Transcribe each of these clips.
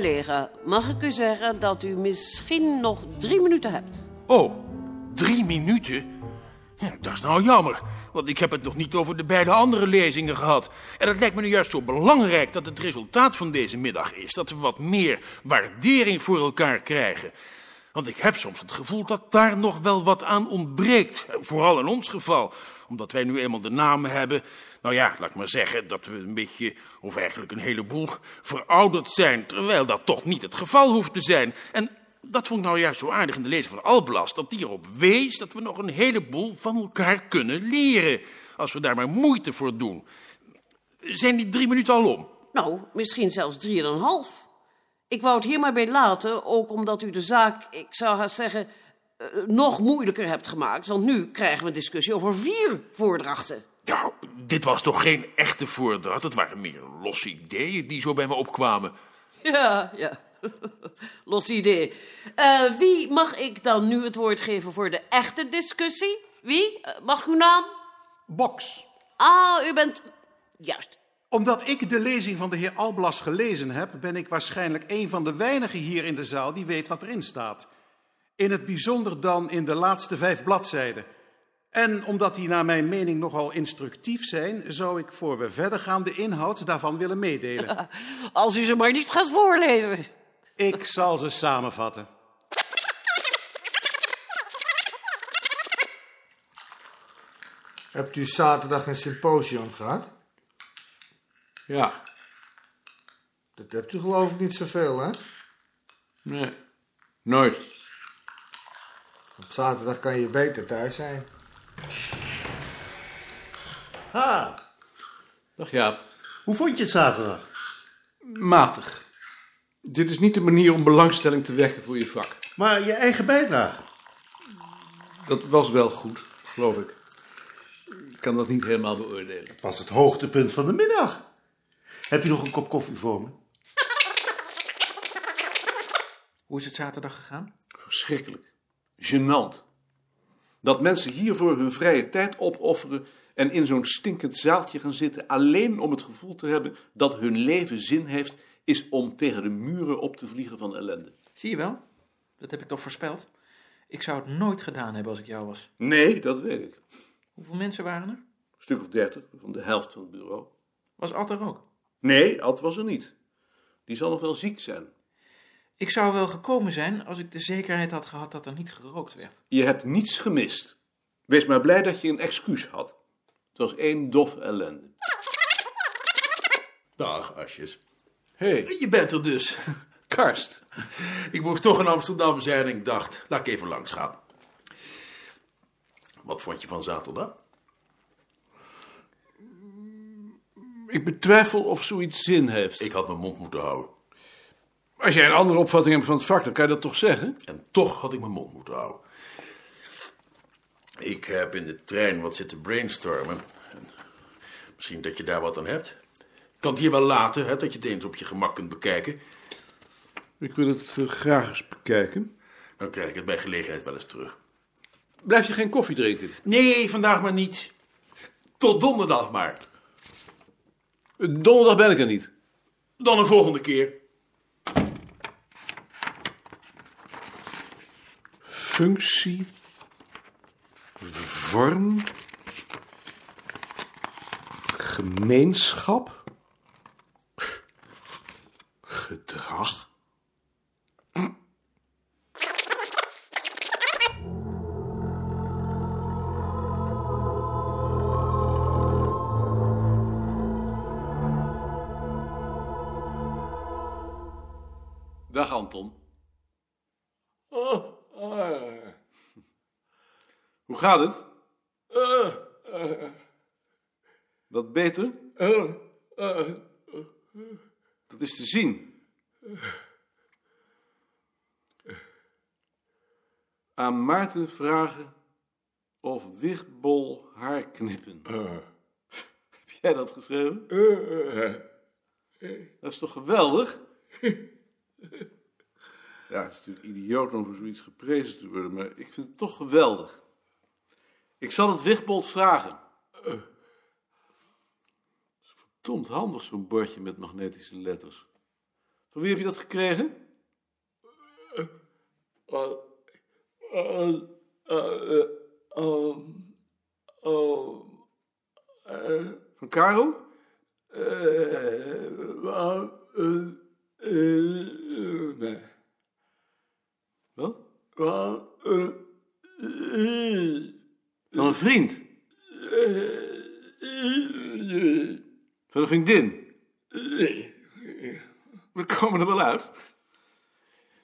Collega, mag ik u zeggen dat u misschien nog drie minuten hebt? Oh, drie minuten? Dat is nou jammer, want ik heb het nog niet over de beide andere lezingen gehad. En het lijkt me nu juist zo belangrijk dat het resultaat van deze middag is... dat we wat meer waardering voor elkaar krijgen. Want ik heb soms het gevoel dat daar nog wel wat aan ontbreekt. Vooral in ons geval, omdat wij nu eenmaal de namen hebben... Nou ja, laat ik maar zeggen dat we een beetje, of eigenlijk een heleboel, verouderd zijn. Terwijl dat toch niet het geval hoeft te zijn. En dat vond ik nou juist zo aardig in de lezing van Alblas. Dat die erop wees dat we nog een heleboel van elkaar kunnen leren. Als we daar maar moeite voor doen. Zijn die drie minuten al om? Nou, misschien zelfs drieënhalf. Ik wou het hier maar bij laten, ook omdat u de zaak, ik zou haast zeggen, eh, nog moeilijker hebt gemaakt. Want nu krijgen we een discussie over vier voordrachten. Nou, dit was toch geen echte voordracht? Het waren meer losse ideeën die zo bij me opkwamen. Ja, ja. Los idee. Eh, wie mag ik dan nu het woord geven voor de echte discussie? Wie? Eh, mag uw naam? Box. Ah, u bent... Juist. Omdat ik de lezing van de heer Alblas gelezen heb, ben ik waarschijnlijk een van de weinigen hier in de zaal die weet wat erin staat. In het bijzonder dan in de laatste vijf bladzijden. En omdat die naar mijn mening nogal instructief zijn, zou ik voor we verder gaan de inhoud daarvan willen meedelen. Als u ze maar niet gaat voorlezen. Ik zal ze samenvatten. Hebt u zaterdag een symposium gehad? Ja, Dat hebt u geloof ik niet zoveel, hè? nee, nooit. Zaterdag kan je beter thuis zijn. Ha, Dag Jaap. hoe vond je het zaterdag? Matig. Dit is niet de manier om belangstelling te wekken voor je vak. Maar je eigen bijdrage. Dat was wel goed, geloof ik. Ik kan dat niet helemaal beoordelen. Het was het hoogtepunt van de middag. Heb je nog een kop koffie voor me? Hoe is het zaterdag gegaan? Verschrikkelijk. Genant. Dat mensen hiervoor hun vrije tijd opofferen en in zo'n stinkend zaaltje gaan zitten alleen om het gevoel te hebben dat hun leven zin heeft, is om tegen de muren op te vliegen van ellende. Zie je wel? Dat heb ik toch voorspeld? Ik zou het nooit gedaan hebben als ik jou was. Nee, dat weet ik. Een Hoeveel mensen waren er? stuk of dertig, van de helft van het bureau. Was Ad er ook? Nee, Ad was er niet. Die zal nog wel ziek zijn. Ik zou wel gekomen zijn als ik de zekerheid had gehad dat er niet gerookt werd. Je hebt niets gemist. Wees maar blij dat je een excuus had. Het was één dof ellende. Dag, Asjes. Hé, Je bent er dus. Karst. Ik moest toch in Amsterdam zijn en ik dacht, laat ik even langs gaan. Wat vond je van zaterdag? Ik betwijfel of zoiets zin heeft. Ik had mijn mond moeten houden. Als jij een andere opvatting hebt van het vak, dan kan je dat toch zeggen? En toch had ik mijn mond moeten houden. Ik heb in de trein wat zitten brainstormen. En Misschien dat je daar wat aan hebt. Ik kan het hier wel laten, hè, dat je het eens op je gemak kunt bekijken. Ik wil het eh, graag eens bekijken. Dan krijg ik het bij gelegenheid wel eens terug. Blijf je geen koffie drinken? Nee, vandaag maar niet. Tot donderdag maar. Donderdag ben ik er niet. Dan een volgende keer. Functie. Vorm. Gemeenschap. Gedrag. Gaat het? Wat beter? Dat is te zien. Aan Maarten vragen of Wichtbol haar knippen. Heb jij dat geschreven? Dat is toch geweldig? Ja, het is natuurlijk idioot om voor zoiets geprezen te worden, maar ik vind het toch geweldig. Ik zal het Wichtbold vragen. Het is verdomd handig, zo'n bordje met magnetische letters. Van wie heb je dat gekregen? Van Karel? Nee. Wat? Van een vriend? Van een vriendin? We komen er wel uit.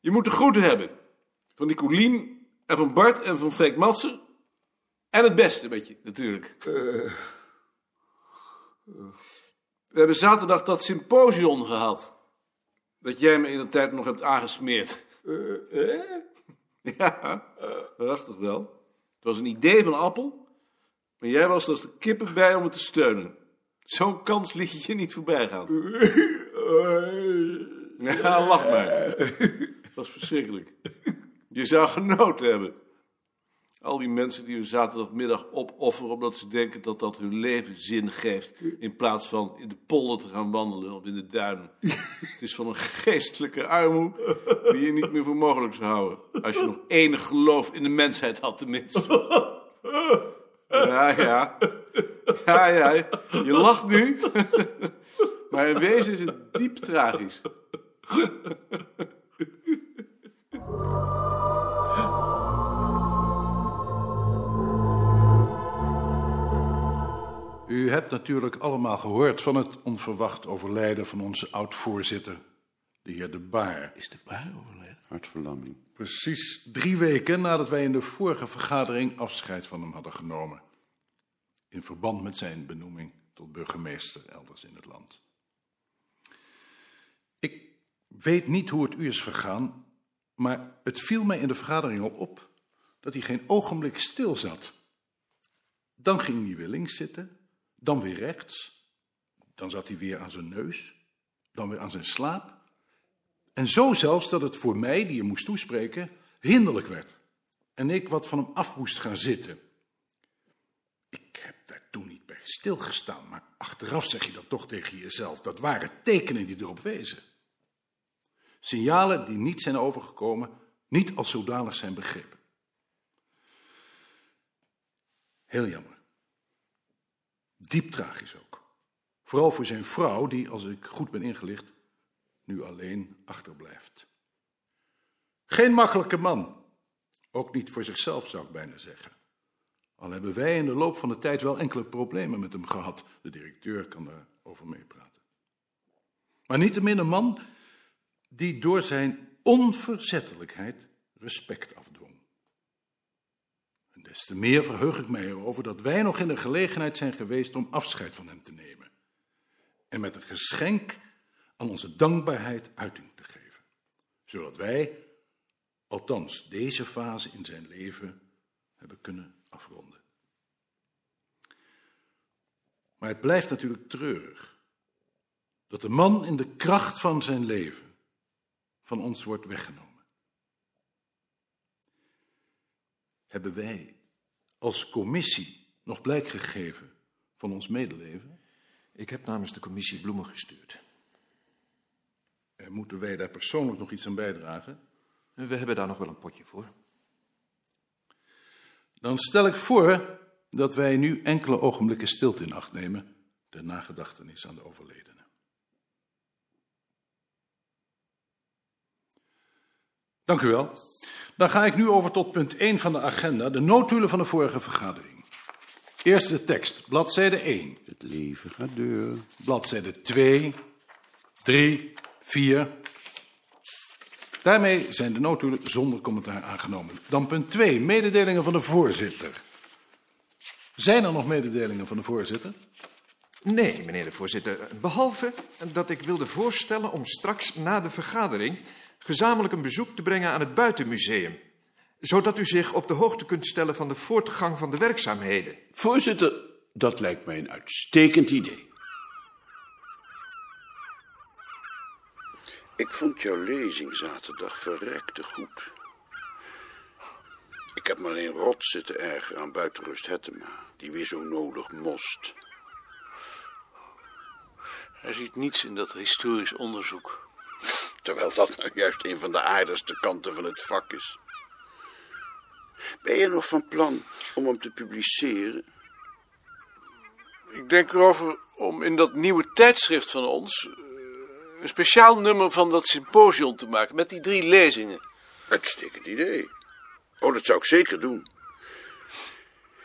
Je moet de groeten hebben. Van die Nicolien en van Bart en van Freek Matser. En het beste met je, natuurlijk. We hebben zaterdag dat symposium gehad. Dat jij me in de tijd nog hebt aangesmeerd. Ja, prachtig wel. Het was een idee van Appel. Maar jij was er als de kippen bij om het te steunen. Zo'n kans liet je je niet voorbij gaan. Ja, lach maar. Dat was verschrikkelijk. Je zou genoten hebben. Al die mensen die hun zaterdagmiddag opofferen omdat ze denken dat dat hun leven zin geeft. In plaats van in de polder te gaan wandelen of in de duinen. Het is van een geestelijke armoede die je niet meer voor mogelijk zou houden. Als je nog enig geloof in de mensheid had tenminste. Ja, ja. Ja, ja. Je lacht nu. Maar in wezen is het diep tragisch. Hebt natuurlijk allemaal gehoord van het onverwacht overlijden van onze oud-voorzitter, de heer De Baar. Is de baar overleden? Hartverlamming. Precies drie weken nadat wij in de vorige vergadering afscheid van hem hadden genomen. In verband met zijn benoeming tot burgemeester elders in het land. Ik weet niet hoe het u is vergaan, maar het viel mij in de vergadering al op dat hij geen ogenblik stil zat. Dan ging hij weer links zitten, dan weer rechts, dan zat hij weer aan zijn neus, dan weer aan zijn slaap. En zo zelfs dat het voor mij, die hem moest toespreken, hinderlijk werd. En ik wat van hem af moest gaan zitten. Ik heb daar toen niet bij stilgestaan, maar achteraf zeg je dat toch tegen jezelf. Dat waren tekenen die erop wezen. Signalen die niet zijn overgekomen, niet als zodanig zijn begrepen. Heel jammer. Diep tragisch ook. Vooral voor zijn vrouw, die, als ik goed ben ingelicht, nu alleen achterblijft. Geen makkelijke man. Ook niet voor zichzelf, zou ik bijna zeggen. Al hebben wij in de loop van de tijd wel enkele problemen met hem gehad. De directeur kan daarover meepraten. Maar niettemin een man die door zijn onverzettelijkheid respect afdwong. Des te meer verheug ik mij erover dat wij nog in de gelegenheid zijn geweest om afscheid van hem te nemen. En met een geschenk aan onze dankbaarheid uiting te geven. Zodat wij, althans deze fase in zijn leven, hebben kunnen afronden. Maar het blijft natuurlijk treurig dat de man in de kracht van zijn leven van ons wordt weggenomen. Hebben wij als commissie nog blijk gegeven van ons medeleven? Ik heb namens de commissie bloemen gestuurd. En moeten wij daar persoonlijk nog iets aan bijdragen? We hebben daar nog wel een potje voor. Dan stel ik voor dat wij nu enkele ogenblikken stilte in acht nemen ter nagedachtenis aan de overledene. Dank u wel. Dan ga ik nu over tot punt 1 van de agenda, de notulen van de vorige vergadering. Eerste tekst, bladzijde 1. Het leven gaat door. Bladzijde 2, 3, 4. Daarmee zijn de notulen zonder commentaar aangenomen. Dan punt 2, mededelingen van de voorzitter. Zijn er nog mededelingen van de voorzitter? Nee, meneer de voorzitter. Behalve dat ik wilde voorstellen om straks na de vergadering gezamenlijk een bezoek te brengen aan het buitenmuseum. Zodat u zich op de hoogte kunt stellen van de voortgang van de werkzaamheden. Voorzitter, dat lijkt mij een uitstekend idee. Ik vond jouw lezing zaterdag verrekte goed. Ik heb me alleen rot zitten erger aan buitenrust Hettema, die weer zo nodig moest. Hij ziet niets in dat historisch onderzoek. Terwijl dat nou juist een van de aardigste kanten van het vak is. Ben je nog van plan om hem te publiceren? Ik denk erover om in dat nieuwe tijdschrift van ons... eh, een speciaal nummer van dat symposium te maken... met die drie lezingen. Uitstekend idee. Oh, dat zou ik zeker doen.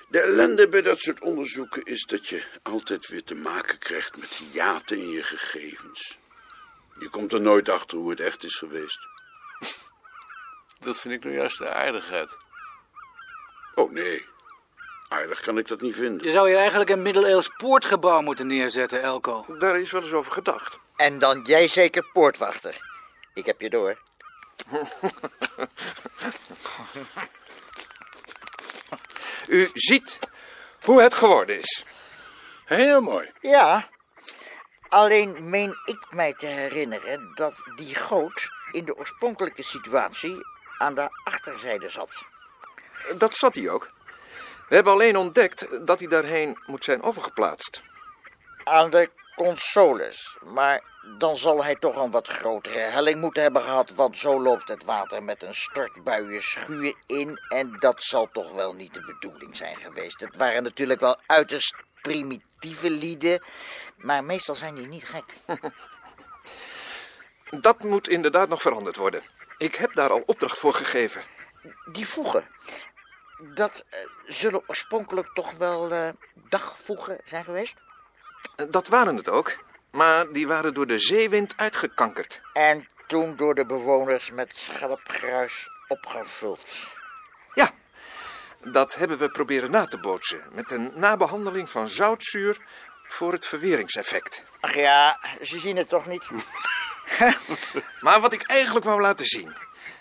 De ellende bij dat soort onderzoeken is dat je altijd weer te maken krijgt met hiaten in je gegevens. Je komt er nooit achter hoe het echt is geweest. Dat vind ik nou juist de aardigheid. Oh nee, aardig kan ik dat niet vinden. Je zou hier eigenlijk een middeleeuws poortgebouw moeten neerzetten, Elko. Daar is wel eens over gedacht. En dan jij zeker poortwachter. Ik heb je door. U ziet hoe het geworden is. Heel mooi. Ja, alleen meen ik mij te herinneren dat die goot in de oorspronkelijke situatie aan de achterzijde zat. Dat zat hij ook. We hebben alleen ontdekt dat hij daarheen moet zijn overgeplaatst. Aan de consoles, maar dan zal hij toch een wat grotere helling moeten hebben gehad, want zo loopt het water met een stortbuien schuur in en dat zal toch wel niet de bedoeling zijn geweest. Het waren natuurlijk wel uiterst primitieve lieden, maar meestal zijn die niet gek. Dat moet inderdaad nog veranderd worden. Ik heb daar al opdracht voor gegeven. Die voegen, dat eh, zullen oorspronkelijk toch wel eh, dagvoegen zijn geweest? Dat waren het ook. Maar die waren door de zeewind uitgekankerd. En toen door de bewoners met schelpgruis opgevuld. Ja, dat hebben we proberen na te bootsen. Met een nabehandeling van zoutzuur voor het verweringseffect. Ach ja, ze zien het toch niet? Maar wat ik eigenlijk wou laten zien...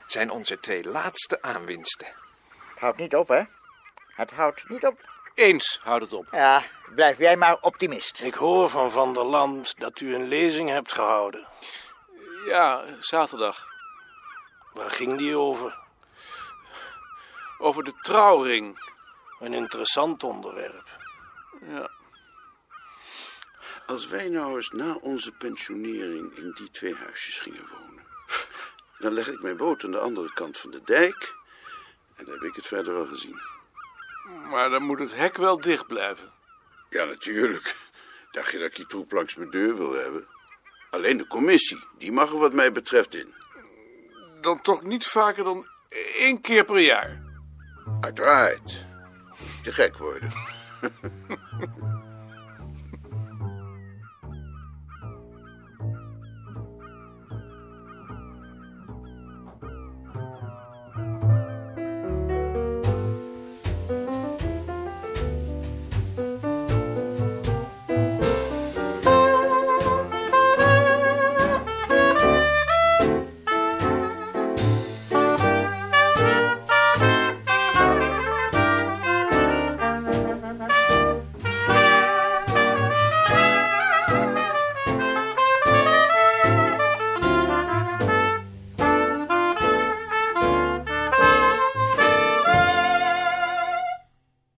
zijn onze twee laatste aanwinsten. Het houdt niet op, hè? Het houdt niet op. Eens houdt het op. Ja, blijf jij maar optimist. Ik hoor van Van der Land dat u een lezing hebt gehouden. Ja, zaterdag. Waar ging die over? Over de trouwring. Een interessant onderwerp. Ja. Als wij nou eens na onze pensionering in die twee huisjes gingen wonen, dan leg ik mijn boot aan de andere kant van de dijk en dan heb ik het verder wel gezien. Maar dan moet het hek wel dicht blijven. Ja, natuurlijk. Dacht je dat ik die troep langs mijn deur wil hebben? Alleen de commissie, die mag er wat mij betreft in. Dan toch niet vaker dan één keer per jaar. Uiteraard. Te gek worden.